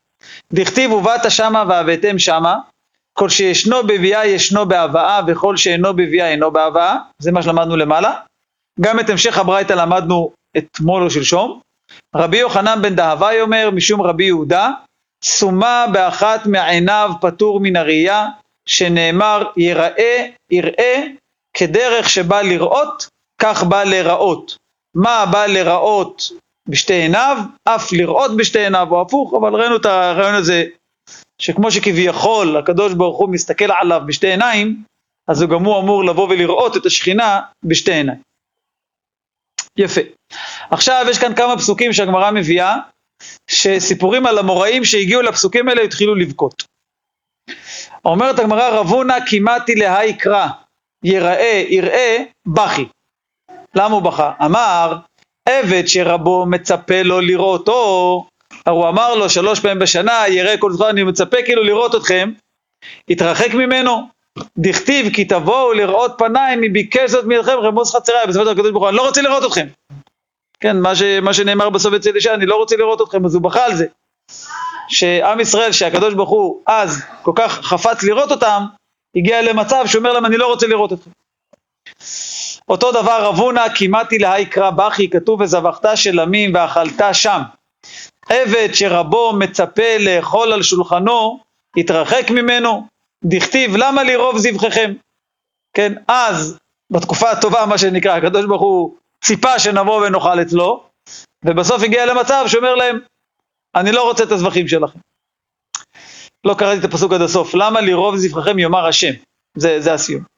דכתיב ובאת שמה והבאתם שמה, כל שישנו בביאה ישנו בהבאה, וכל שאינו בביאה אינו בהבאה, זה מה שלמדנו למעלה. גם את המשך הברייתא למדנו אתמול או שלשום. רבי יוחנן בן דהווי אומר, משום רבי יהודה, סומה באחת מעיניו פטור מן הראייה, שנאמר יראה, יראה, כדרך שבא לראות, כך בא לראות. מה בא לראות בשתי עיניו, אף לראות בשתי עיניו, או הפוך, אבל ראינו את הרעיון הזה, שכמו שכביכול הקדוש ברוך הוא מסתכל עליו בשתי עיניים, אז הוא גם הוא אמור לבוא ולראות את השכינה בשתי עיניים. יפה. עכשיו יש כאן כמה פסוקים שהגמרא מביאה, שסיפורים על המוראים שהגיעו לפסוקים האלה התחילו לבכות. אומרת הגמרא רבונה כמעטי להי קרא יראה יראה בכי. למה הוא בכה? אמר עבד שרבו מצפה לו לראותו, הרי הוא אמר לו שלוש פעמים בשנה יראה כל זמן אני מצפה כאילו לראות אתכם, התרחק ממנו. דכתיב כי תבואו לראות פניי מביקש זאת מידכם רמוז חצריי בסופו הקדוש ברוך הוא אני לא רוצה לראות אתכם כן, מה, ש, מה שנאמר בסוף אצל אישה, אני לא רוצה לראות אתכם, אז הוא בכה על זה. שעם ישראל, שהקדוש ברוך הוא אז כל כך חפץ לראות אותם, הגיע למצב שהוא אומר להם, אני לא רוצה לראות אתכם. אותו דבר רבונה, כמעטי להי קרא בכי, כתוב וזבחת שלמים ואכלת שם. עבד שרבו מצפה לאכול על שולחנו, התרחק ממנו, דכתיב למה לי רוב זבחיכם. כן, אז, בתקופה הטובה, מה שנקרא, הקדוש ברוך הוא ציפה שנבוא ונאכל אצלו, ובסוף הגיע למצב שאומר להם, אני לא רוצה את הזבחים שלכם. לא קראתי את הפסוק עד הסוף, למה לרוב זבחיכם יאמר השם, זה, זה הסיום.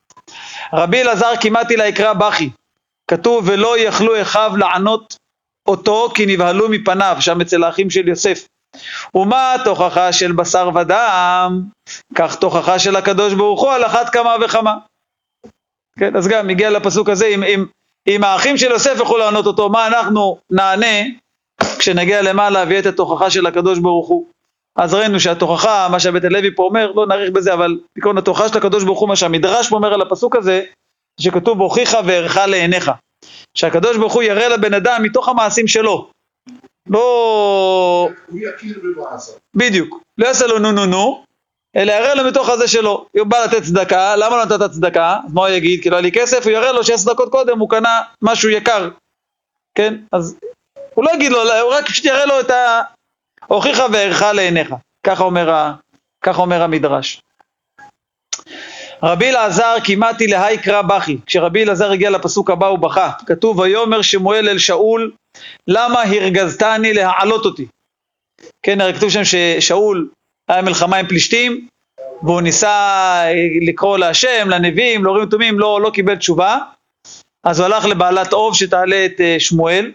רבי אלעזר כמעט לה יקרא בכי, כתוב ולא יכלו אחיו לענות אותו כי נבהלו מפניו, שם אצל האחים של יוסף. ומה תוכחה של בשר ודם, כך תוכחה של הקדוש ברוך הוא על אחת כמה וכמה. כן, אז גם הגיע לפסוק הזה, אם, אם, אם האחים של יוסף יוכלו לענות אותו, מה אנחנו נענה כשנגיע למעלה ויהיה את התוכחה של הקדוש ברוך הוא. אז ראינו שהתוכחה, מה שהבית הלוי פה אומר, לא נאריך בזה, אבל בעיקרון התוכחה של הקדוש ברוך הוא, מה שהמדרש פה אומר על הפסוק הזה, שכתוב הוכיחה וערך לעיניך. שהקדוש ברוך הוא יראה לבן אדם מתוך המעשים שלו. לא... הוא יכיר במעשיו. בדיוק. לא יעשה לו נו נו נו, אלא יראה לו מתוך הזה שלו. הוא בא לתת צדקה, למה לא נתת צדקה? אז מה הוא יגיד? כי לא היה לי כסף, הוא יראה לו שעשר דקות קודם הוא קנה משהו יקר. כן? אז הוא לא יגיד לו, הוא רק פשוט יראה לו את ה... הוכיחה וערך לעיניך. ככה אומר. ככה אומר המדרש. רבי אלעזר כמעטי להי קרא בכי. כשרבי אלעזר הגיע לפסוק הבא הוא בכה. כתוב ויאמר שמואל אל שאול למה הרגזתני להעלות אותי. כן, הרי כתוב שם ששאול היה מלחמה עם פלישתים והוא ניסה לקרוא להשם, לנביאים, להורים תומים, לא, לא קיבל תשובה. אז הוא הלך לבעלת אוב שתעלה את אה, שמואל,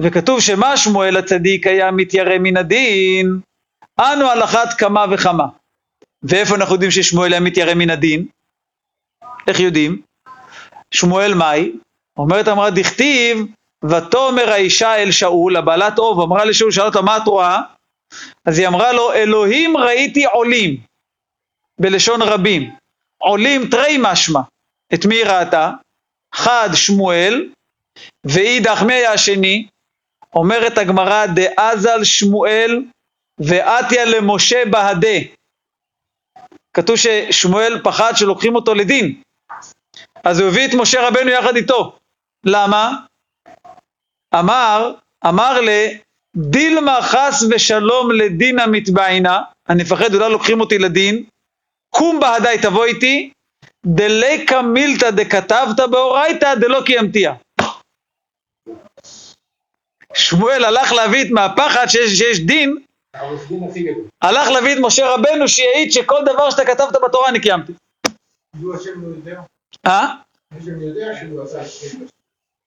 וכתוב שמה שמואל הצדיק היה מתיירא מן הדין, אנו על אחת כמה וכמה. ואיפה אנחנו יודעים ששמואל היה מתיירא מן הדין? איך יודעים? שמואל מאי? אומרת אמרה דכתיב, ותאמר האישה אל שאול, הבעלת אוב, אמרה לשאול, שאלה אותו מה את רואה? אז היא אמרה לו, אלוהים ראיתי עולים, בלשון רבים. עולים תרי משמע. את מי ראתה? חד שמואל, ואידך מי היה השני? אומרת הגמרא, דאזל שמואל ואתיה למשה בהדה. כתוב ששמואל פחד שלוקחים אותו לדין, אז הוא הביא את משה רבנו יחד איתו. למה? אמר, אמר ל... דילמה חס ושלום לדין המתבעינה, אני מפחד אולי לוקחים אותי לדין, קום בהדי תבוא איתי, דליקה מילתא דכתבת באורייתא דלא קיימתיה. שמואל הלך להביא את מהפחד שיש, שיש דין. הלך להביא את משה רבנו שיעיד שכל דבר שאתה כתבת בתורה אני קיימתי. אה?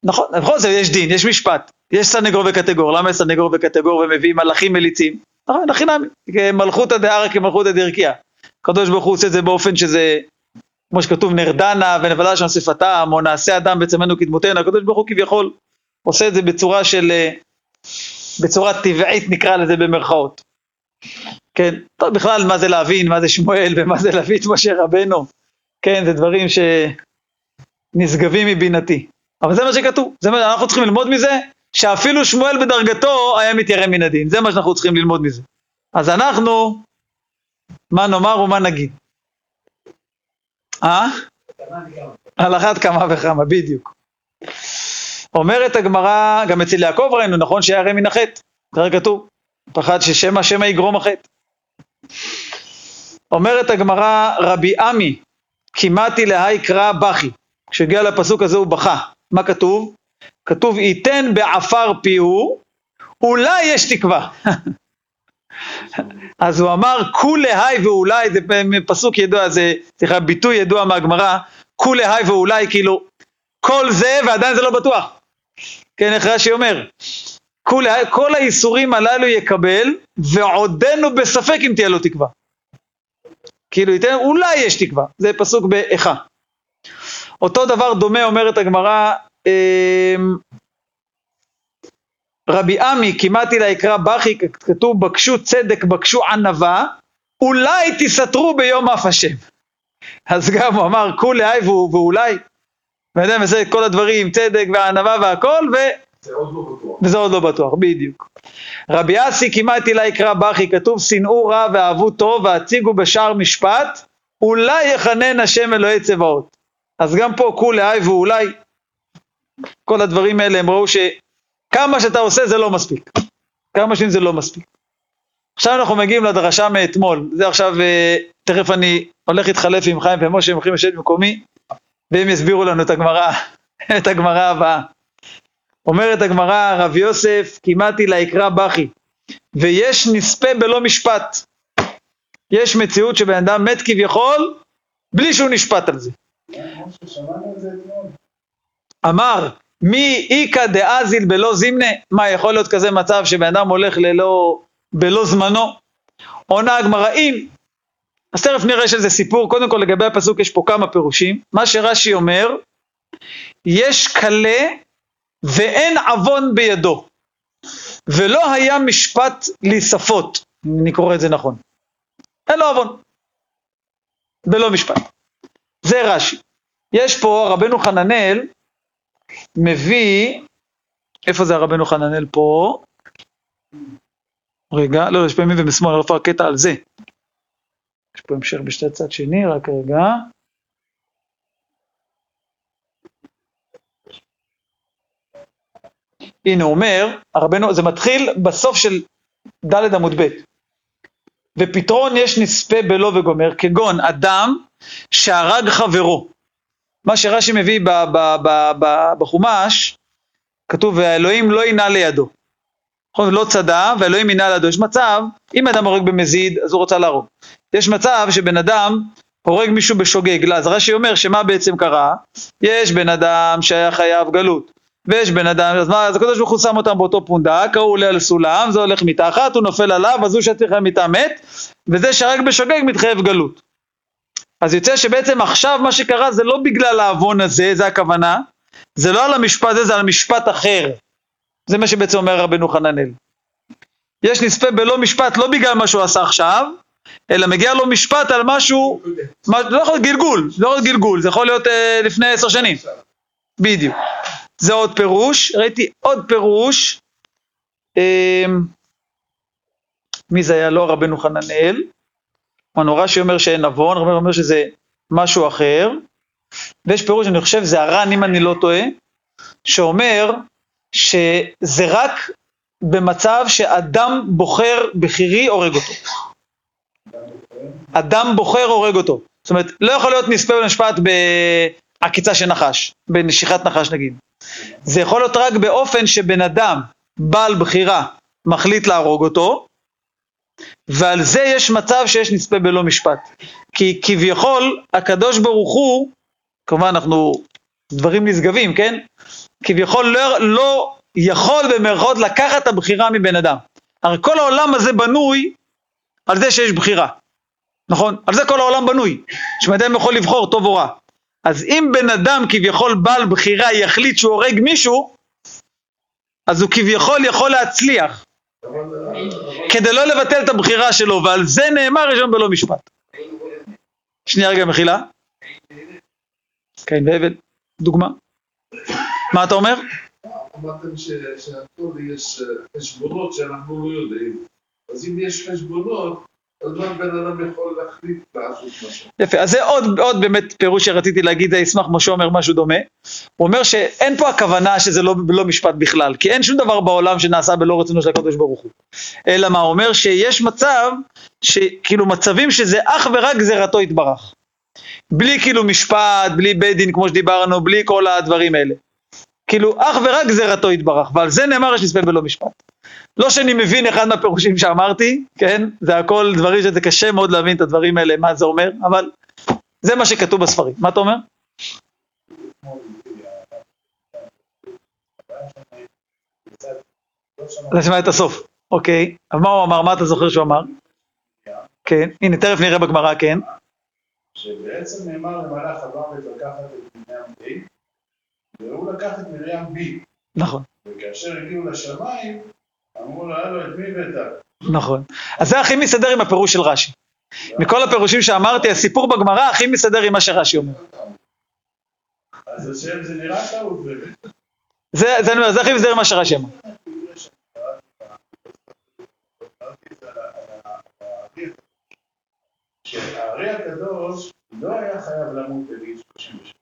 נכון, בכל זאת יש דין, יש משפט, יש סנגור וקטגור, למה יש סנגור וקטגור ומביאים מלאכים מליצים? נכון, הכי נמי, מלכותא דהרא כמלכותא דרכיה. הקדוש ברוך הוא עושה את זה באופן שזה, כמו שכתוב, נרדנה ונבלה שם שפתם, או נעשה אדם בצמנו כדמותנו, הקדוש ברוך הוא כביכול עושה את זה בצורה של, אה, בצורה טבעית נקרא לזה במרכאות. כן, טוב, בכלל מה זה להבין, מה זה שמואל ומה זה להביא את משה רבנו, כן, זה דברים שנשגבים מבינתי. אבל זה מה שכתוב, זה מה אנחנו צריכים ללמוד מזה, שאפילו שמואל בדרגתו היה מתיירא מן הדין, זה מה שאנחנו צריכים ללמוד מזה. אז אנחנו, מה נאמר ומה נגיד? אה? על אחת כמה וכמה, בדיוק. אומרת הגמרא, גם אצל יעקב ראינו, נכון שהיה הרי מן החטא, ככה כתוב, פחד ששמא שמא יגרום החטא. אומרת הגמרא, רבי עמי, כמעטי להי קרא בכי. כשהגיע לפסוק הזה הוא בכה. מה כתוב? כתוב, ייתן בעפר פיהו, אולי יש תקווה. אז הוא אמר, כולי היי ואולי, זה פסוק ידוע, זה, סליחה, ביטוי ידוע מהגמרא, כולי היי ואולי, כאילו, כל זה ועדיין זה לא בטוח. כן, איך רש"י אומר? כולי, כל האיסורים הללו יקבל, ועודנו בספק אם תהיה לו תקווה. כאילו, ייתן, אולי יש תקווה, זה פסוק באיכה. אותו דבר דומה אומרת הגמרא, אמ, רבי עמי, כמעט אלי יקרא בכי, כתוב בקשו צדק, בקשו ענווה, אולי תסתרו ביום אף השם. אז גם הוא אמר כולי היי ואולי, ואתה יודע, את כל הדברים, צדק וענווה והכל, ו... זה עוד לא בטוח. וזה עוד לא בטוח, בדיוק. רבי אסי כמעט אלי יקרא בכי, כתוב שנאו רע ואהבו טוב והציגו בשער משפט, אולי יחנן השם אלוהי צבאות. אז גם פה כולי היי ואולי, כל הדברים האלה הם ראו שכמה שאתה עושה זה לא מספיק. כמה שנים זה לא מספיק. עכשיו אנחנו מגיעים לדרשה מאתמול, זה עכשיו, אה, תכף אני הולך להתחלף עם חיים ומשה, הם הולכים לשבת במקומי, והם יסבירו לנו את הגמרא, את הגמרא הבאה. אומרת הגמרא, רב יוסף, כמעטי ליקרא בכי, ויש נספה בלא משפט. יש מציאות שבן אדם מת כביכול, בלי שהוא נשפט על זה. אמר, מי איכא דאזיל בלא זימנה? מה, יכול להיות כזה מצב שבן אדם הולך ללא, בלא זמנו? עונה הגמרא, אם. אז תכף נראה שזה סיפור, קודם כל לגבי הפסוק יש פה כמה פירושים. מה שרש"י אומר, יש כלה ואין עוון בידו, ולא היה משפט להיספות, אני קורא את זה נכון. אין לו עוון, בלא משפט. זה רש"י. יש פה רבנו חננאל, מביא, איפה זה הרבנו חננאל פה? רגע, לא, יש פעמים ומשמאל, איפה הקטע על זה? יש פה המשך בשתי צד שני, רק רגע. הנה הוא אומר, הרבנו, זה מתחיל בסוף של ד' עמוד ב'. ופתרון יש נספה בלא וגומר, כגון אדם שהרג חברו. מה שרש"י מביא ב- ב- ב- ב- בחומש, כתוב, והאלוהים לא ינע לידו. נכון, לא צדה, והאלוהים ינע לידו. יש מצב, אם אדם הורג במזיד, אז הוא רוצה להרוג. יש מצב שבן אדם הורג מישהו בשוגג, אז רש"י אומר שמה בעצם קרה? יש בן אדם שהיה חייב גלות, ויש בן אדם, אז מה, אז הקדוש ברוך הוא שם אותם באותו פונדק, ההוא עולה על סולם, זה הולך מתחת, הוא נופל עליו, אז הוא שצריך למיטה מת, וזה שהרג בשוגג מתחייב גלות. אז יוצא שבעצם עכשיו מה שקרה זה לא בגלל העוון הזה, זה הכוונה, זה לא על המשפט הזה, זה על משפט אחר. זה מה שבעצם אומר רבנו חננאל. יש נספה בלא משפט לא בגלל מה שהוא עשה עכשיו, אלא מגיע לו משפט על משהו, מה, לא יכול להיות גלגול, לא יכול להיות גלגול, זה יכול להיות אה, לפני עשר שנים. בדיוק. זה עוד פירוש, ראיתי עוד פירוש, אה, מי זה היה? לא רבנו חננאל, הנורא שאומר שאין עוון, רבנו אומר שזה משהו אחר, ויש פירוש, אני חושב, זה הר"ן, אם אני לא טועה, שאומר שזה רק במצב שאדם בוחר בחירי הורג אותו. אדם בוחר הורג אותו. זאת אומרת, לא יכול להיות נספה במשפט בעקיצה של נחש, בנשיכת נחש נגיד. זה יכול להיות רק באופן שבן אדם, בעל בחירה, מחליט להרוג אותו, ועל זה יש מצב שיש נספה בלא משפט. כי כביכול, הקדוש ברוך הוא, כמובן אנחנו, דברים נשגבים, כן? כביכול לא, לא יכול במרכאות לקחת את הבחירה מבן אדם. הרי כל העולם הזה בנוי על זה שיש בחירה, נכון? על זה כל העולם בנוי, שבן יכול לבחור טוב או רע. אז אם בן אדם כביכול בעל בחירה יחליט שהוא הורג מישהו, אז הוא כביכול יכול להצליח, כדי לא לבטל את הבחירה שלו, ועל זה נאמר ראשון בלא משפט. שנייה רגע, מחילה. כן, והבל, דוגמה. מה אתה אומר? אמרתם שהכל יש אה, חשבונות שאנחנו לא יודעים. אז אם יש חשבונות, אז מה בן אדם יכול להחליט לעשות משהו? יפה, אז זה עוד, עוד באמת פירוש שרציתי להגיד, אני אשמח משה אומר משהו דומה. הוא אומר שאין פה הכוונה שזה לא, לא משפט בכלל, כי אין שום דבר בעולם שנעשה בלא רצונו של הקדוש ברוך הוא. אלא מה, הוא אומר שיש מצב, כאילו מצבים שזה אך ורק גזירתו יתברך. בלי כאילו משפט, בלי בית דין כמו שדיברנו, בלי כל הדברים האלה. כאילו אך ורק גזירתו יתברך, ועל זה נאמר יש נספה בלא משפט. לא שאני מבין אחד מהפירושים שאמרתי, כן? זה הכל דברים שזה קשה מאוד להבין את הדברים האלה, מה זה אומר, אבל זה מה שכתוב בספרים. מה אתה אומר? אני שמע את הסוף, אוקיי. אבל מה הוא אמר? מה אתה זוכר שהוא אמר? כן, הנה, תכף נראה בגמרא, כן. שבעצם נאמר למלאך המוות לקחת את מרים A, והוא לקח את מרים B, נכון, וכאשר הגיעו לשמיים, אמרו לו, הלו, את מי הבאת? נכון. אז זה הכי מסתדר עם הפירוש של רש"י. מכל הפירושים שאמרתי, הסיפור בגמרא הכי מסתדר עם מה שרש"י אומר. אז השם זה נראה טעות באמת. זה, הכי מסתדר עם מה שרש"י אמר. שהארי הקדוש לא היה חייב למות בגיל 37,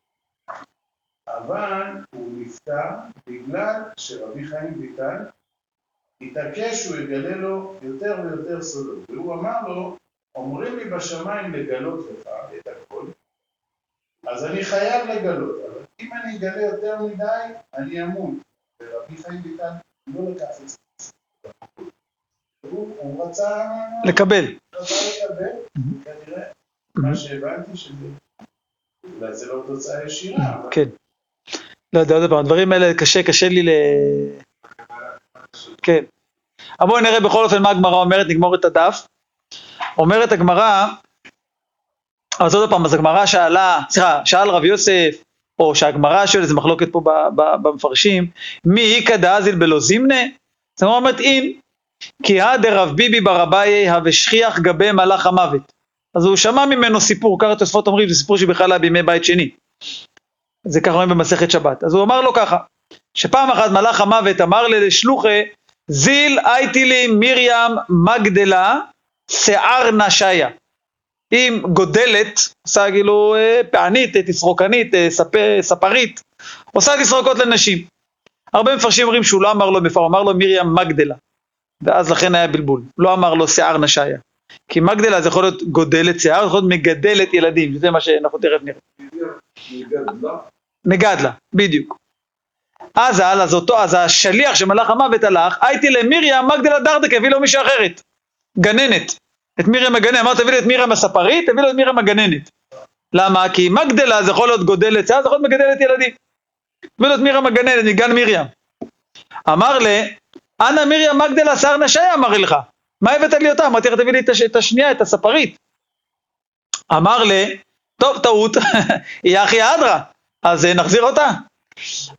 אבל הוא נפטר בגלל שרבי חיים ויטל התעקש שהוא יגלה לו יותר ויותר סודות, והוא אמר לו, אומרים לי בשמיים לגלות לך את הכל, אז אני חייב לגלות, אבל אם אני אגלה יותר מדי, אני אמות. ורבי חיים ויטל לא לקח את זה. הוא, רצה, לקבל. רצה לקבל, כנראה, מה שהבנתי שזה, אולי זה לא תוצאה ישירה, כן. לא יודע, עוד פעם, הדברים האלה קשה, קשה לי ל... כן. אבל בואו נראה בכל אופן מה הגמרא אומרת, נגמור את הדף. אומרת הגמרא, אז עוד פעם, אז הגמרא שאלה, סליחה, שאל רב יוסף, או שהגמרא שואלת, זה מחלוקת פה במפרשים, מי איכא דאזיל בלא זימנה? אז הגמרא אומרת אין, כי הא דרב ביבי בר אביי הווה שכיח גבי מלאך המוות. אז הוא שמע ממנו סיפור, ככה תוספות אומרים, זה סיפור שבכלל היה בימי בית שני. זה ככה אומרים במסכת שבת. אז הוא אמר לו ככה, שפעם אחת מלאך המוות אמר לי לשלוחי, זיל הייתי מרים מגדלה שיער נשיה. אם גודלת, עושה כאילו אה, פענית, אה, תסרוקנית, אה, ספ- ספרית, עושה תסרוקות לנשים. הרבה מפרשים אומרים שהוא לא אמר לו הוא אמר לו מרים מגדלה. ואז לכן היה בלבול. לא אמר לו שיער נשיה. כי מגדלה זה יכול להיות גודלת שיער, זה יכול להיות מגדלת ילדים, זה מה שאנחנו תכף נראה. מגדלה. מגדלה, בדיוק. אז על, אז אותו, אז השליח שמלאך המוות הלך, הייתי למרים מגדלה דרדק, הביא לו מישהי אחרת. גננת. את מרים הגננת, אמר תביא לי את מרים הספרית, תביא לו את מרים הגננת. למה? כי מגדלה זה יכול להיות גודלת שיער, זה יכול להיות מגדלת ילדים. תביא לו את מרים הגננת, מגן מרים. אמר ל, אנא מרים מגדלה שיער נשיה אמר לך. מה הבאת לי אותה? אמרתי לך תביא לי את הש- את השנייה, את הספרית. אמר ל, טוב, טעות, היא אחי אדרא, אז אה, נחזיר אותה.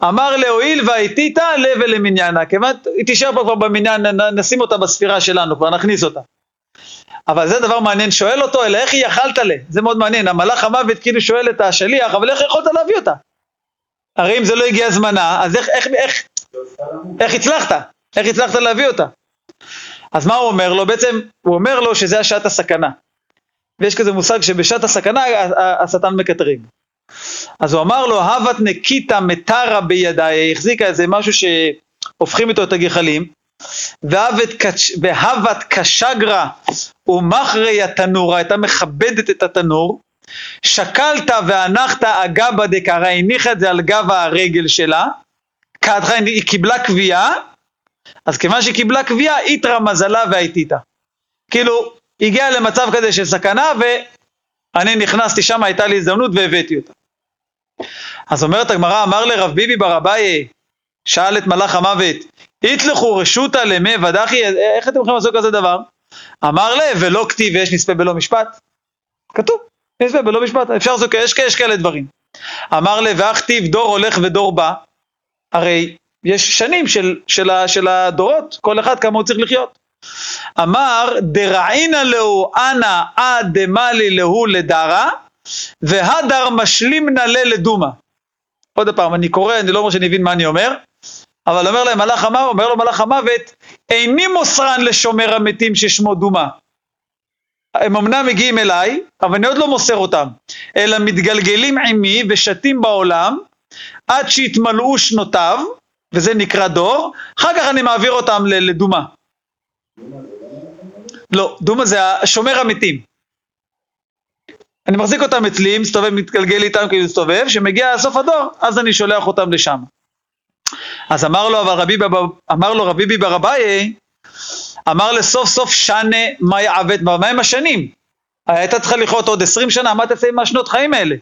אמר להואיל והייתית לב ולמניינה, כיוון, היא תישאר פה כבר במניין, נשים אותה בספירה שלנו, כבר נכניס אותה. אבל זה דבר מעניין, שואל אותו, אלא איך היא יכלת לה? זה מאוד מעניין, המלאך המוות כאילו שואל את השליח, אבל איך יכולת להביא אותה? הרי אם זה לא הגיע זמנה, אז איך, איך, איך, איך הצלחת? איך הצלחת להביא אותה? אז מה הוא אומר לו? בעצם, הוא אומר לו שזה השעת הסכנה. ויש כזה מושג שבשעת הסכנה השטן מקטרג. אז הוא אמר לו, הבת נקיתא מטרה בידיי, היא החזיקה איזה משהו שהופכים איתו את הגחלים, והבת קש- והבת קשגרה ומחרי התנורה, הייתה מכבדת את התנור, שקלת והנחת אגבה דקרא, הניחה את זה על גב הרגל שלה, קעתך, היא קיבלה קביעה, אז כיוון שהיא קיבלה קביעה, איתרא מזלה והייתיתא. כאילו, הגיעה למצב כזה של סכנה, ואני נכנסתי שם, הייתה לי הזדמנות והבאתי אותה. אז אומרת הגמרא, אמר לרב ביבי בר אביי, שאל את מלאך המוות, יתלכו רשותא למי ודחי, איך אתם יכולים לעשות כזה דבר? אמר לה, ולא כתיב ויש נספה בלא משפט. כתוב, נספה בלא משפט, אפשר לעשות, יש, יש כאלה דברים. אמר לה, ואך כתיב דור הולך ודור בא, הרי יש שנים של, של, של הדורות, כל אחד כמה הוא צריך לחיות. אמר, דרעינא להו אנא עד דמלי להו לדרא, והדר משלימנא לה לדומא. עוד פעם, אני קורא, אני לא אומר שאני מבין מה אני אומר, אבל אומר להם מלאך המוות, אומר לו מלאך המוות, איני מוסרן לשומר המתים ששמו דומא. הם אמנם מגיעים אליי, אבל אני עוד לא מוסר אותם, אלא מתגלגלים עימי ושתים בעולם, עד שיתמלאו שנותיו, וזה נקרא דור, אחר כך אני מעביר אותם ל- לדומא. לא, דומא זה שומר המתים. אני מחזיק אותם אצלי, מסתובב, מתגלגל איתם כאילו מסתובב, שמגיע סוף הדור, אז אני שולח אותם לשם. אז אמר לו, אבל רבי, אמר לו רבי ביבר אביי, אמר לסוף סוף שנה מה יעבד, מה הם השנים? הייתה צריכה לחיות עוד עשרים שנה, מה תעשה עם השנות חיים האלה?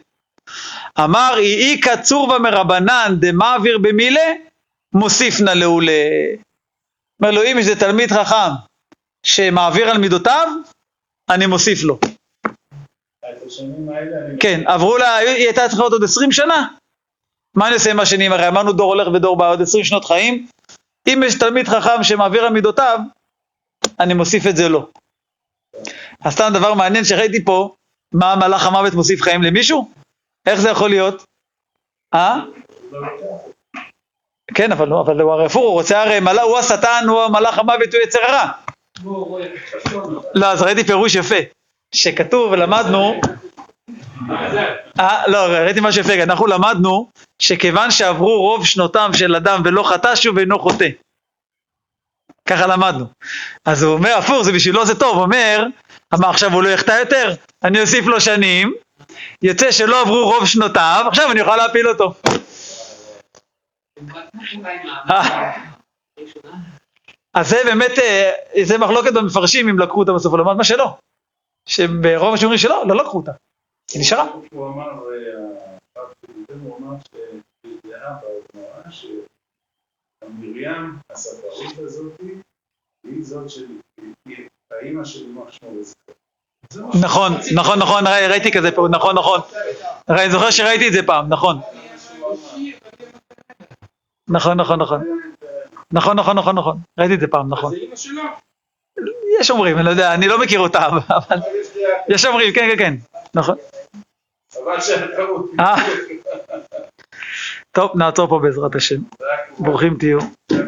אמר, אי קצור ומרבנן דמעביר במילה, מוסיף נא לעולה. אומר לו, אם זה תלמיד חכם שמעביר על מידותיו, אני מוסיף לו. את השנים האלה אני... כן, עברו לה, היא הייתה צריכה להיות עוד 20 שנה. מה אני עושה עם השנים? הרי אמרנו דור הולך ודור בא, עוד 20 שנות חיים. אם יש תלמיד חכם שמעביר על מידותיו, אני מוסיף את זה לו. אז סתם דבר מעניין שראיתי פה, מה מלאך המוות מוסיף חיים למישהו? איך זה יכול להיות? אה? כן, אבל, לא, אבל הוא הרי הפוך, הוא רוצה הרי, מלא, הוא השטן, הוא מלאך המוות, הוא יצר הרע. לא, אז ראיתי פירוש יפה, שכתוב, למדנו, אה, לא, ראיתי משהו יפה, אנחנו למדנו שכיוון שעברו רוב שנותיו של אדם ולא חטא שוב אינו חוטא. ככה למדנו. אז הוא אומר, הפוך, זה בשבילו זה טוב, אומר, מה עכשיו הוא לא יחטא יותר? אני אוסיף לו שנים, יוצא שלא עברו רוב שנותיו, עכשיו אני אוכל להפיל אותו. אה, אז זה באמת, אה, זה מחלוקת במפרשים אם לקחו אותה בסוף, הוא למד מה שלא. שברוב השומרים שלא, לא לקחו אותה. היא נשארה. הוא אמר, אה, הוא אמר שמרים, הספרית הזאת, היא זאת של... היא האימא של יימח שמו וזכרו. נכון, נכון, נכון, ראי- ראיתי כזה פה, נכון, נכון. אני זוכר שראיתי את זה פעם, נכון. נכון, נכון, נכון. נכון, נכון, נכון, נכון. ראיתי את זה פעם, נכון. יש אומרים, אני לא יודע, אני לא מכיר אותה, אבל יש אומרים, כן, כן, כן. נכון. חבל שהטעות. אה. טוב, נעצור פה בעזרת השם. ברוכים תהיו.